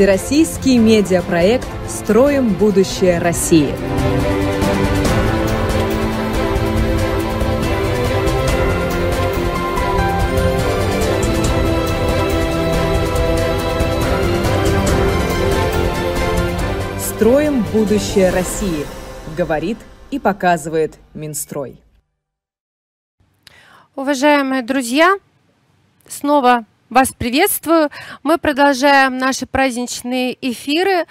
Всероссийский медиапроект «Строим будущее России». «Строим будущее России», говорит и показывает Минстрой. Уважаемые друзья, снова вас приветствую. Мы продолжаем наши праздничные эфиры.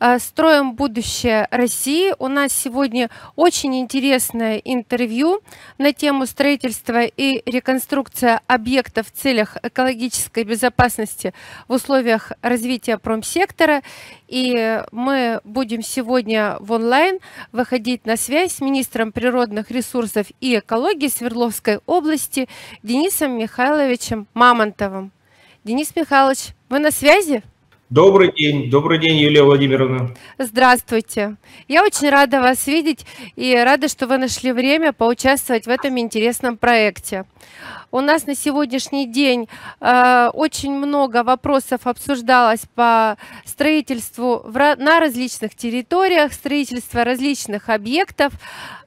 Э, строим будущее России. У нас сегодня очень интересное интервью на тему строительства и реконструкция объектов в целях экологической безопасности в условиях развития промсектора. И мы будем сегодня в онлайн выходить на связь с министром природных ресурсов и экологии Свердловской области Денисом Михайловичем Мамонтовым. Денис Михайлович, вы на связи? Добрый день, добрый день, Юлия Владимировна. Здравствуйте. Я очень рада вас видеть и рада, что вы нашли время поучаствовать в этом интересном проекте. У нас на сегодняшний день э, очень много вопросов обсуждалось по строительству в, на различных территориях, строительство различных объектов.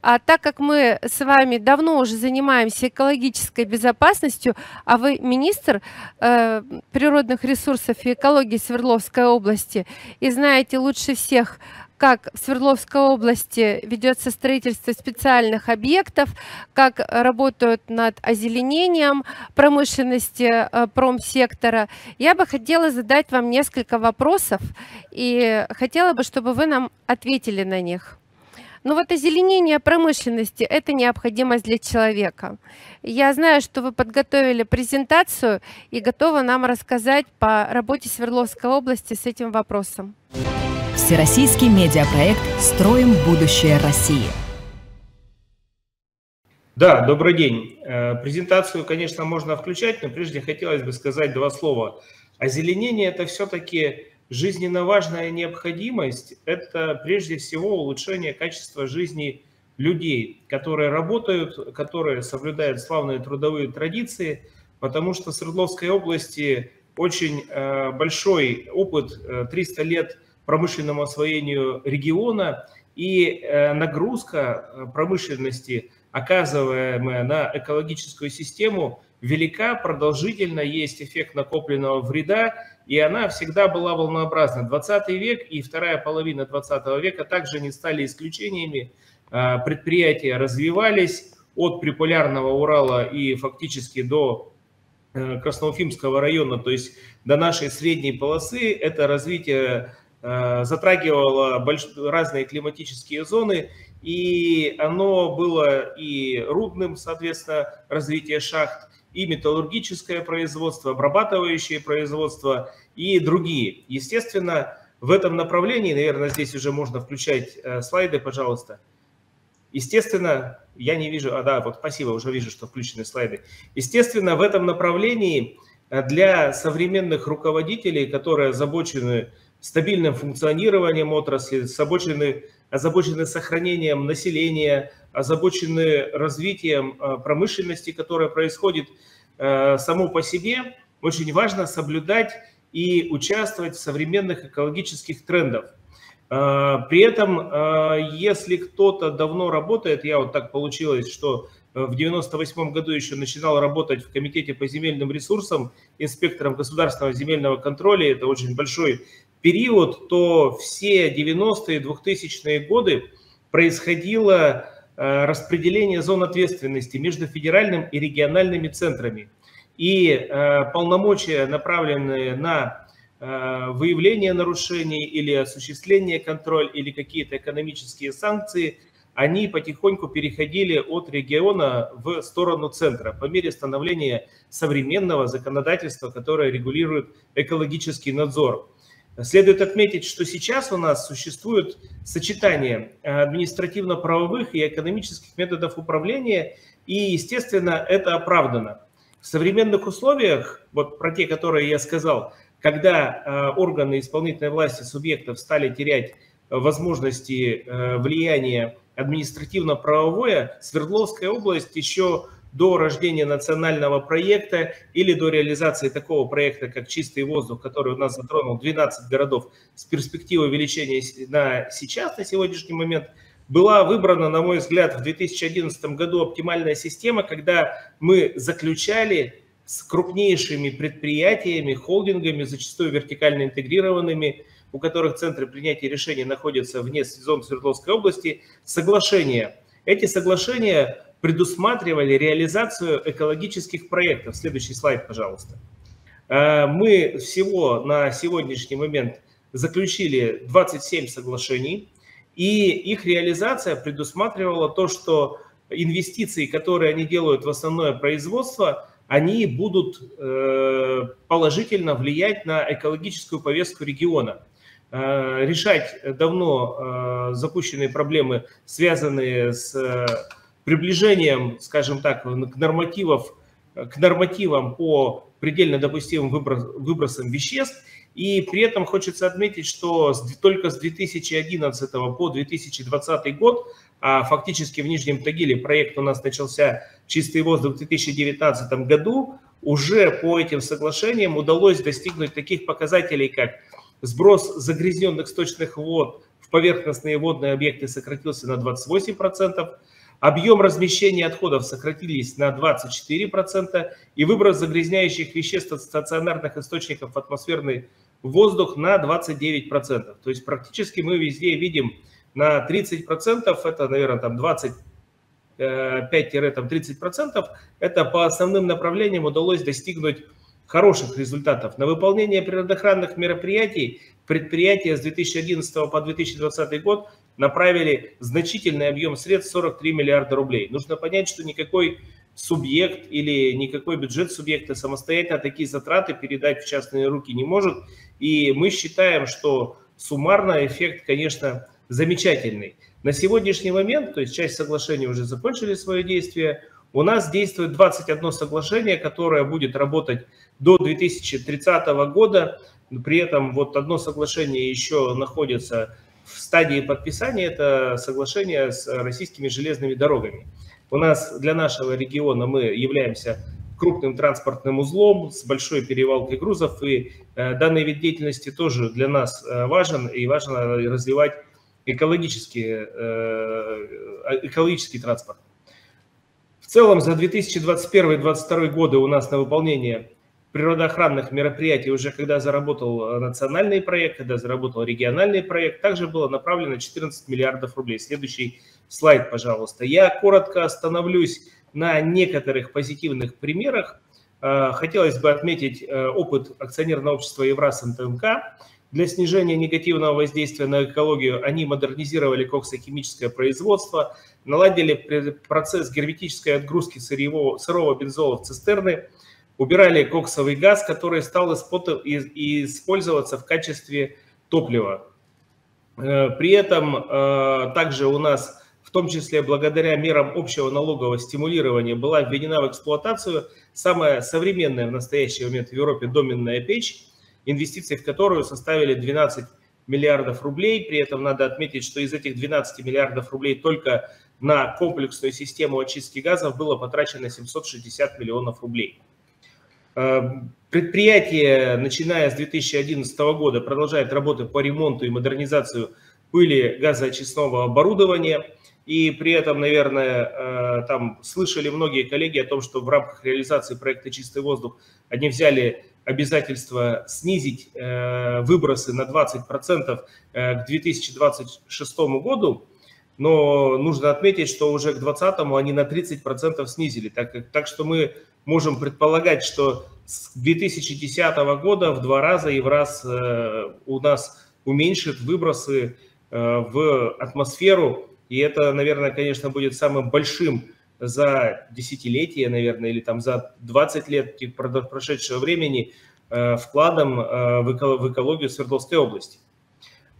А так как мы с вами давно уже занимаемся экологической безопасностью, а вы министр э, природных ресурсов и экологии Свердловской области и знаете лучше всех, как в Свердловской области ведется строительство специальных объектов, как работают над озеленением промышленности э, промсектора. Я бы хотела задать вам несколько вопросов и хотела бы, чтобы вы нам ответили на них. Ну вот озеленение промышленности – это необходимость для человека. Я знаю, что вы подготовили презентацию и готовы нам рассказать по работе Свердловской области с этим вопросом. Всероссийский медиапроект «Строим будущее России». Да, добрый день. Э, презентацию, конечно, можно включать, но прежде хотелось бы сказать два слова. Озеленение – это все-таки жизненно важная необходимость. Это прежде всего улучшение качества жизни людей, которые работают, которые соблюдают славные трудовые традиции, потому что в Свердловской области очень э, большой опыт, 300 э, лет – промышленному освоению региона и э, нагрузка э, промышленности, оказываемая на экологическую систему, велика, продолжительна, есть эффект накопленного вреда, и она всегда была волнообразна. 20 век и вторая половина 20 века также не стали исключениями. Э, предприятия развивались от приполярного Урала и фактически до Красноуфимского района, то есть до нашей средней полосы, это развитие затрагивало больш... разные климатические зоны, и оно было и рудным, соответственно, развитие шахт, и металлургическое производство, обрабатывающее производство и другие. Естественно, в этом направлении, наверное, здесь уже можно включать э, слайды, пожалуйста. Естественно, я не вижу, а да, вот спасибо, уже вижу, что включены слайды. Естественно, в этом направлении э, для современных руководителей, которые озабочены стабильным функционированием отрасли, озабочены, озабочены сохранением населения, озабочены развитием э, промышленности, которая происходит э, само по себе. Очень важно соблюдать и участвовать в современных экологических трендах. Э, при этом, если кто-то давно работает, я вот так получилось, что в 98 году еще начинал работать в Комитете по земельным ресурсам инспектором государственного земельного контроля. Это очень большой период, то все 90-е, 2000-е годы происходило э, распределение зон ответственности между федеральным и региональными центрами. И э, полномочия, направленные на э, выявление нарушений или осуществление контроля или какие-то экономические санкции, они потихоньку переходили от региона в сторону центра по мере становления современного законодательства, которое регулирует экологический надзор. Следует отметить, что сейчас у нас существует сочетание административно-правовых и экономических методов управления, и, естественно, это оправдано. В современных условиях, вот про те, которые я сказал, когда э, органы исполнительной власти субъектов стали терять возможности э, влияния административно-правовое, Свердловская область еще до рождения национального проекта или до реализации такого проекта, как «Чистый воздух», который у нас затронул 12 городов с перспективой увеличения на сейчас, на сегодняшний момент, была выбрана, на мой взгляд, в 2011 году оптимальная система, когда мы заключали с крупнейшими предприятиями, холдингами, зачастую вертикально интегрированными, у которых центры принятия решений находятся вне зон Свердловской области, соглашения. Эти соглашения предусматривали реализацию экологических проектов. Следующий слайд, пожалуйста. Э, мы всего на сегодняшний момент заключили 27 соглашений, и их реализация предусматривала то, что инвестиции, которые они делают в основное производство, они будут э, положительно влиять на экологическую повестку региона. Э, решать давно запущенные проблемы, связанные с приближением, скажем так, к, нормативов, к нормативам по предельно допустимым выброс, выбросам веществ. И при этом хочется отметить, что с, только с 2011 по 2020 год, а фактически в Нижнем Тагиле проект у нас начался «Чистый воздух» в 2019 году, уже по этим соглашениям удалось достигнуть таких показателей, как сброс загрязненных сточных вод в поверхностные водные объекты сократился на 28%, Объем размещения отходов сократились на 24% и выброс загрязняющих веществ от стационарных источников в атмосферный воздух на 29%. То есть практически мы везде видим на 30%, это, наверное, там 20 5-30%, это по основным направлениям удалось достигнуть хороших результатов. На выполнение природоохранных мероприятий предприятия с 2011 по 2020 год направили значительный объем средств 43 миллиарда рублей. Нужно понять, что никакой субъект или никакой бюджет субъекта самостоятельно такие затраты передать в частные руки не может. И мы считаем, что суммарно эффект, конечно, замечательный. На сегодняшний момент, то есть часть соглашений уже закончили свое действие, у нас действует 21 соглашение, которое будет работать до 2030 года. При этом вот одно соглашение еще находится в стадии подписания это соглашение с российскими железными дорогами. У нас для нашего региона мы являемся крупным транспортным узлом с большой перевалкой грузов, и э, данный вид деятельности тоже для нас э, важен, и важно развивать экологический, э, экологический транспорт. В целом за 2021-2022 годы у нас на выполнение природоохранных мероприятий уже когда заработал э, национальный проект, когда заработал региональный проект, также было направлено 14 миллиардов рублей. Следующий слайд, пожалуйста. Я коротко остановлюсь на некоторых позитивных примерах. Э, хотелось бы отметить э, опыт акционерного общества Евраз НТМК. Для снижения негативного воздействия на экологию они модернизировали коксохимическое производство, наладили процесс герметической отгрузки сырьевого, сырого бензола в цистерны – убирали коксовый газ, который стал использоваться в качестве топлива. Э, при этом э, также у нас, в том числе благодаря мерам общего налогового стимулирования, была введена в эксплуатацию самая современная в настоящий момент в Европе доменная печь, инвестиции в которую составили 12 миллиардов рублей. При этом надо отметить, что из этих 12 миллиардов рублей только на комплексную систему очистки газов было потрачено 760 миллионов рублей. Эм, предприятие, начиная с 2011 года, продолжает работы по ремонту и модернизацию пыли газоочистного оборудования. И при этом, наверное, э, там слышали многие коллеги о том, что в рамках реализации проекта «Чистый воздух» они взяли обязательство снизить э, выбросы на 20% э, к 2026 году. Но нужно отметить, что уже к 2020 они на 30% снизили. Так, так что мы можем предполагать, что с 2010 года в два раза и в раз э, у нас уменьшит выбросы э, в атмосферу. И это, наверное, конечно, будет самым большим за десятилетие, наверное, или там за 20 лет прошедшего времени э, вкладом в экологию Свердловской области.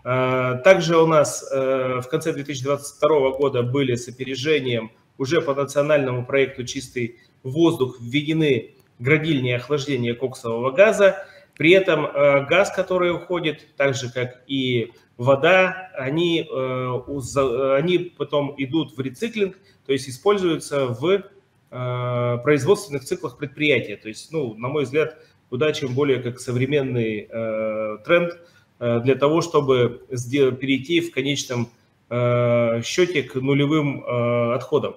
Также у нас в конце 2022 года были с опережением уже по национальному проекту «Чистый воздух» введены градильни охлаждения коксового газа. При этом э, газ, который уходит, так же как и вода, они, э, они потом идут в рециклинг, то есть используются в производственных циклах предприятия. То есть, ну, на мой взгляд, куда чем более как современный тренд для того, чтобы перейти в конечном счете к нулевым отходам.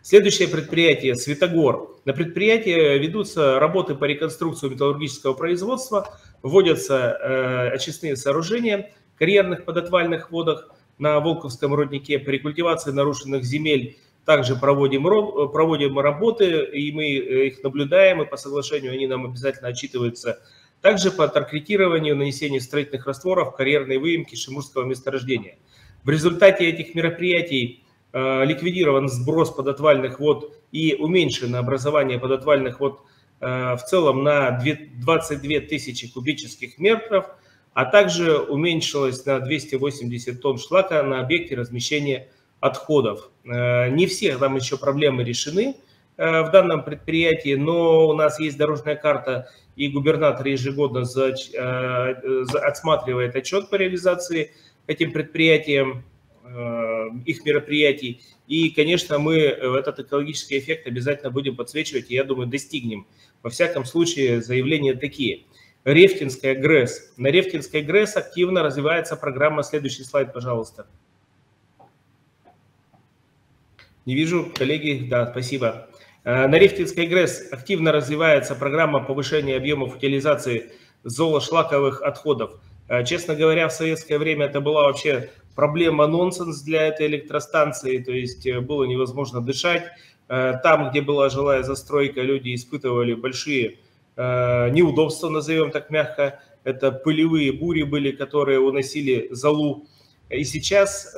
Следующее предприятие – Светогор. На предприятии ведутся работы по реконструкции металлургического производства, вводятся э, очистные сооружения карьерных подотвальных водах на Волковском роднике по рекультивации нарушенных земель. Также проводим, проводим работы, и мы их наблюдаем, и по соглашению они нам обязательно отчитываются. Также по таркретированию, нанесению строительных растворов карьерной выемки Шимурского месторождения. В результате этих мероприятий Э, ликвидирован сброс подотвальных вод и уменьшено образование подотвальных вод э, в целом на 22 тысячи кубических метров, а также уменьшилось на 280 тонн шлака на объекте размещения отходов. Э, не все там еще проблемы решены в данном предприятии, но у нас есть дорожная карта, и губернатор ежегодно отсматривает отчет по реализации этим предприятиям. Э, их мероприятий. И, конечно, мы этот экологический эффект обязательно будем подсвечивать, и я думаю, достигнем. Во всяком случае, заявления такие. Рефтинская ГРЭС. На Рефтинской ГРЭС активно развивается программа. Следующий слайд, пожалуйста. Не вижу, коллеги. Да, спасибо. Э, на Рефтинской ГРЭС активно развивается программа повышения объемов утилизации золошлаковых отходов. Э, честно говоря, в советское время это была вообще проблема нонсенс для этой электростанции, то есть э, было невозможно дышать. Там, где была жилая застройка, люди испытывали большие неудобства, назовем так мягко. Это пылевые бури были, которые уносили залу. И сейчас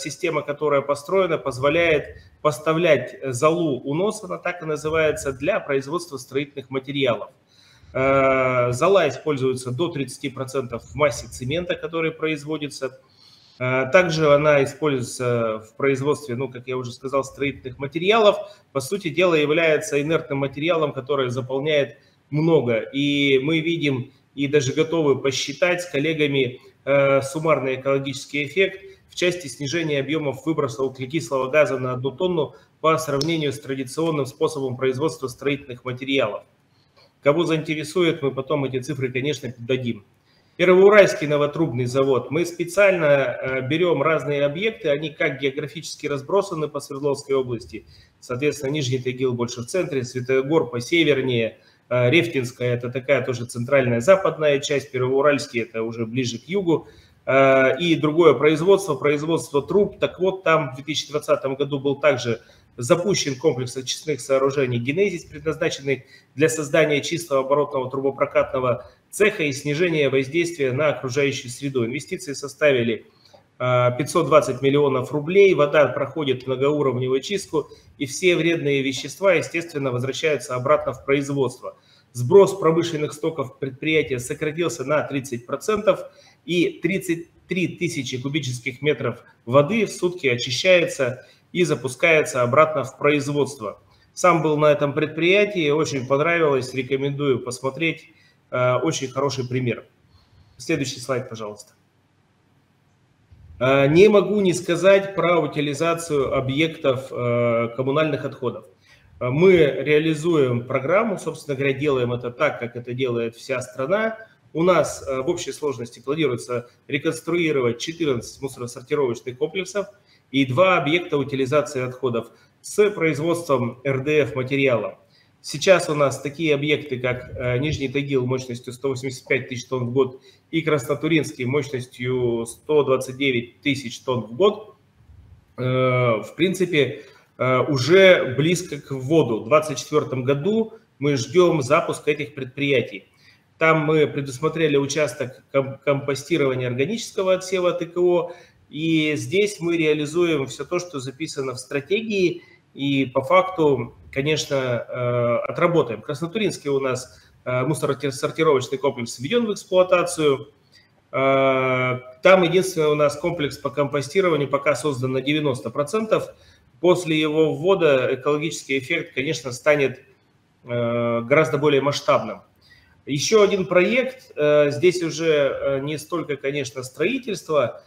система, которая построена, позволяет поставлять залу уноса, она так и называется, для производства строительных материалов. Зала используется до 30% в массе цемента, который производится. А, также она используется в производстве, ну, как я уже сказал, строительных материалов. По сути дела является инертным материалом, который заполняет много. И мы видим и даже готовы посчитать с коллегами э, суммарный экологический эффект части снижения объемов выброса углекислого газа на одну тонну по сравнению с традиционным способом производства строительных материалов. Кого заинтересует, мы потом эти цифры, конечно, дадим. Первоуральский новотрубный завод. Мы специально э, берем разные объекты, они как географически разбросаны по Свердловской области. Соответственно, Нижний Тагил больше в центре, Светогор по севернее, э, Рефтинская – это такая тоже центральная западная часть, Первоуральский – это уже ближе к югу. Э, и другое производство, производство труб. Так вот, там в 2020 году был также запущен комплекс очистных сооружений «Генезис», предназначенный для создания чистого оборотного трубопрокатного цеха и снижения воздействия на окружающую среду. Инвестиции составили 520 а, миллионов рублей, вода проходит многоуровневую чистку, и все вредные вещества, естественно, возвращаются обратно в производство. Сброс промышленных стоков предприятия сократился на 30%, и 33 тысячи кубических метров воды в сутки очищается и запускается обратно в производство. Сам был на этом предприятии, очень понравилось, рекомендую посмотреть. Э, очень хороший пример. Следующий слайд, пожалуйста. Э, не могу не сказать про утилизацию объектов э, коммунальных отходов. Мы реализуем программу, собственно говоря, делаем это так, как это делает вся страна. У нас в общей сложности планируется реконструировать 14 мусоросортировочных комплексов и два объекта утилизации отходов с производством РДФ материала. Сейчас у нас такие объекты, как э, Нижний Тагил мощностью 185 тысяч тонн в год и Краснотуринский мощностью 129 тысяч тонн в год, э, в принципе, э, уже близко к вводу. В 2024 году мы ждем запуска этих предприятий. Там мы предусмотрели участок компостирования органического отсева ТКО, и здесь мы реализуем все то, что записано в стратегии, и по факту конечно, э, отработаем. Краснотуринский у нас э, мусоросортировочный комплекс введен в эксплуатацию. Э, там единственный у нас комплекс по компостированию пока создан на 90%. После его ввода экологический эффект, конечно, станет гораздо более масштабным. Еще один проект, здесь уже не столько, конечно, строительство,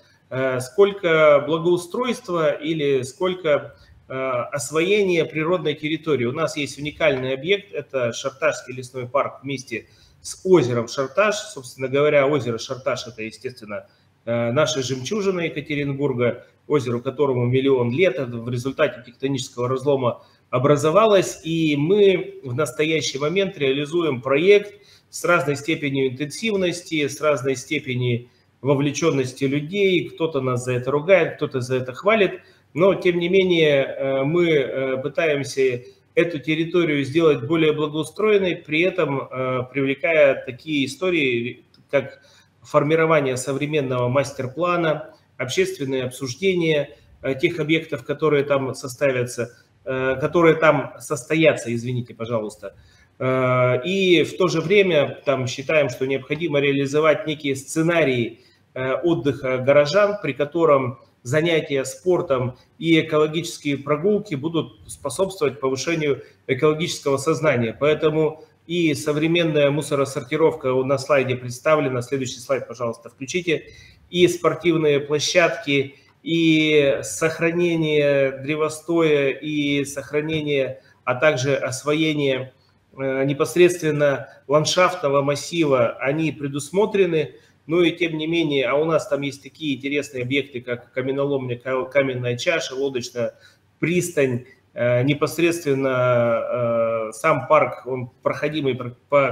сколько благоустройство или сколько освоение природной территории. У нас есть уникальный объект, это Шарташский лесной парк вместе с озером Шарташ. Собственно говоря, озеро Шарташ – это, естественно, наша жемчужина Екатеринбурга, озеру которому миллион лет. В результате тектонического разлома образовалась, и мы в настоящий момент реализуем проект с разной степенью интенсивности, с разной степенью вовлеченности людей. Кто-то нас за это ругает, кто-то за это хвалит, но тем не менее э, мы э, пытаемся эту территорию сделать более благоустроенной, при этом э, привлекая такие истории, как формирование современного мастер-плана, общественные обсуждения тех объектов, которые там составятся – Э, которые там состоятся, извините, пожалуйста. Э, и в то же время там считаем, что необходимо реализовать некие сценарии э, отдыха горожан, при котором занятия спортом и экологические прогулки будут способствовать повышению экологического сознания. Поэтому и современная мусоросортировка на слайде представлена. Следующий слайд, пожалуйста, включите. И спортивные площадки, и сохранение древостоя, и сохранение, а также освоение э, непосредственно ландшафтного массива, они предусмотрены. Ну и тем не менее, а у нас там есть такие интересные объекты, как каменоломня, каменная чаша, лодочная пристань, непосредственно э, сам парк, он проходимый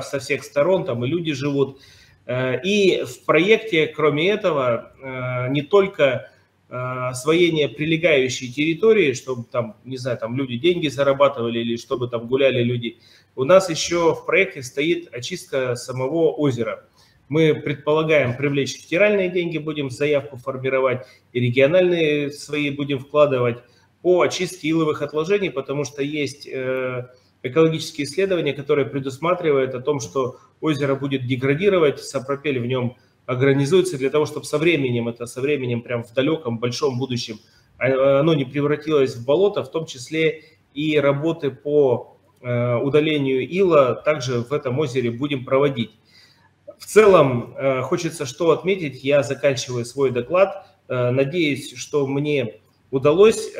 со всех сторон, там и люди живут. И в проекте, кроме этого, не только Э, освоение прилегающей территории, чтобы там, не знаю, там люди деньги зарабатывали или чтобы там гуляли люди. У нас еще в проекте стоит очистка самого озера. Мы предполагаем привлечь федеральные деньги, будем заявку формировать, и региональные свои будем вкладывать по очистке иловых отложений, потому что есть э, экологические исследования, которые предусматривают о том, что озеро будет деградировать, сапропель в нем – организуется для того, чтобы со временем, это со временем прям в далеком, большом будущем, а, оно не превратилось в болото, в том числе и работы по э, удалению ила также в этом озере будем проводить. В целом, э, хочется что отметить, я заканчиваю свой доклад, надеюсь, что мне удалось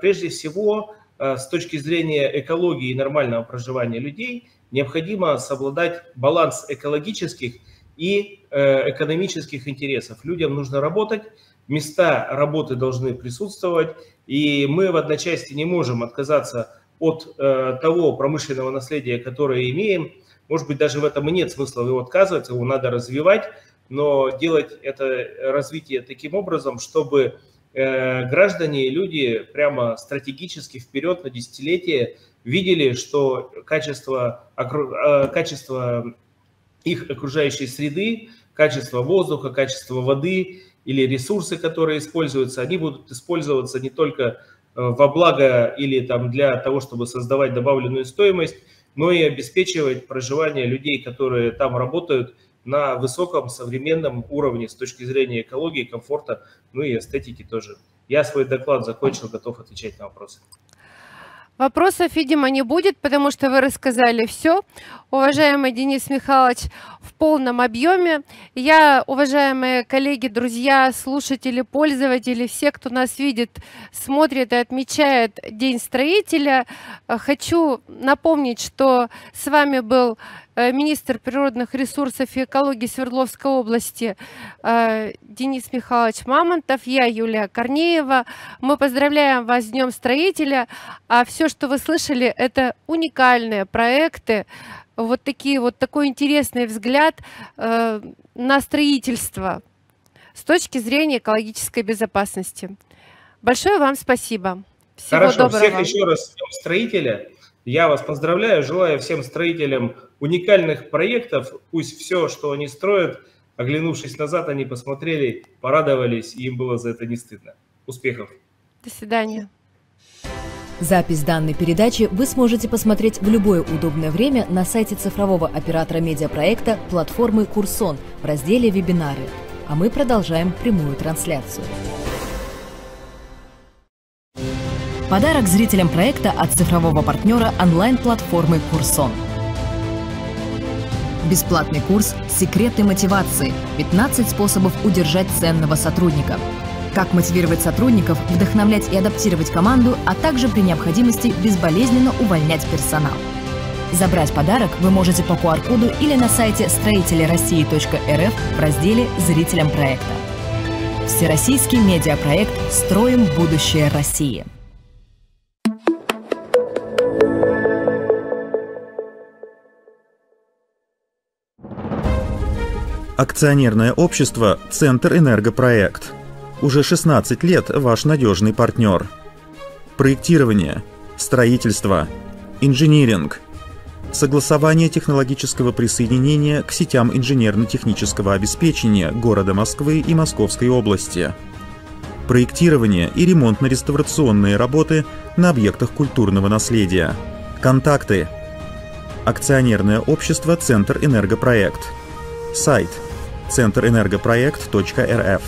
прежде всего с точки зрения экологии и нормального проживания людей необходимо соблюдать баланс экологических и э, экономических интересов. Людям нужно работать, места работы должны присутствовать, и мы в одночасье не можем отказаться от э, того промышленного наследия, которое имеем. Может быть, даже в этом и нет смысла его отказываться, его надо развивать, но делать это развитие таким образом, чтобы э, граждане и люди прямо стратегически вперед на десятилетие видели, что качество, качество их окружающей среды, качество воздуха, качество воды или ресурсы, которые используются, они будут использоваться не только э, во благо или там для того, чтобы создавать добавленную стоимость, но и обеспечивать проживание людей, которые там работают на высоком современном уровне с точки зрения экологии, комфорта, ну и эстетики тоже. Я свой доклад закончил, готов отвечать на вопросы. Вопросов, видимо, не будет, потому что вы рассказали все. Уважаемый Денис Михайлович, в полном объеме. Я, уважаемые коллеги, друзья, слушатели, пользователи, все, кто нас видит, смотрит и отмечает День строителя, хочу напомнить, что с вами был министр природных ресурсов и экологии Свердловской области э, Денис Михайлович Мамонтов, я Юлия Корнеева. Мы поздравляем вас с Днем строителя. А все, что вы слышали, это уникальные проекты, вот такие вот такой интересный взгляд э, на строительство с точки зрения экологической безопасности. Большое вам спасибо. Всего Хорошо, доброго. всех еще раз с Днем строителя. Я вас поздравляю, желаю всем строителям уникальных проектов. Пусть все, что они строят, оглянувшись назад, они посмотрели, порадовались, и им было за это не стыдно. Успехов! До свидания! Запись данной передачи вы сможете посмотреть в любое удобное время на сайте цифрового оператора медиапроекта платформы «Курсон» в разделе «Вебинары». А мы продолжаем прямую трансляцию. Подарок зрителям проекта от цифрового партнера онлайн-платформы «Курсон». Бесплатный курс «Секреты мотивации. 15 способов удержать ценного сотрудника». как мотивировать сотрудников, вдохновлять и адаптировать команду, а также при необходимости безболезненно увольнять персонал. Забрать подарок вы можете по QR-коду или на сайте строителероссии.рф в разделе «Зрителям проекта». Всероссийский медиапроект «Строим будущее России». Акционерное общество «Центр Энергопроект». Уже 16 лет ваш надежный партнер. Проектирование, строительство, инжиниринг, согласование технологического присоединения к сетям инженерно-технического обеспечения города Москвы и Московской области, проектирование и ремонтно-реставрационные работы на объектах культурного наследия. Контакты. Акционерное общество «Центр Энергопроект». Сайт – центрэнергопроект.рф.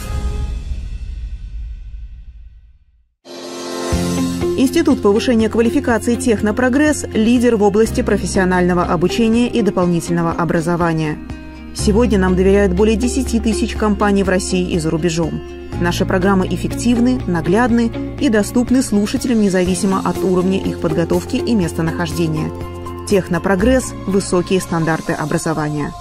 Институт повышения квалификации «Технопрогресс» – лидер в области профессионального обучения и дополнительного образования. Сегодня нам доверяют более 10 тысяч компаний в России и за рубежом. Наши программы эффективны, наглядны и доступны слушателям независимо от уровня их подготовки и местонахождения. Технопрогресс – высокие стандарты образования.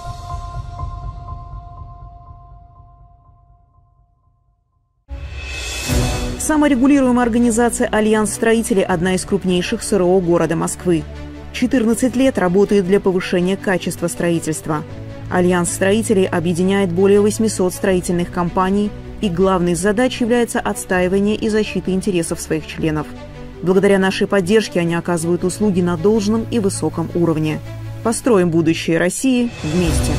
Саморегулируемая организация «Альянс строителей» – одна из крупнейших СРО города Москвы. 14 лет работает для повышения качества строительства. Альянс строителей объединяет более 800 строительных компаний, и главной задачей является отстаивание и защита интересов своих членов. Благодаря нашей поддержке они оказывают услуги на должном и высоком уровне. Построим будущее России вместе.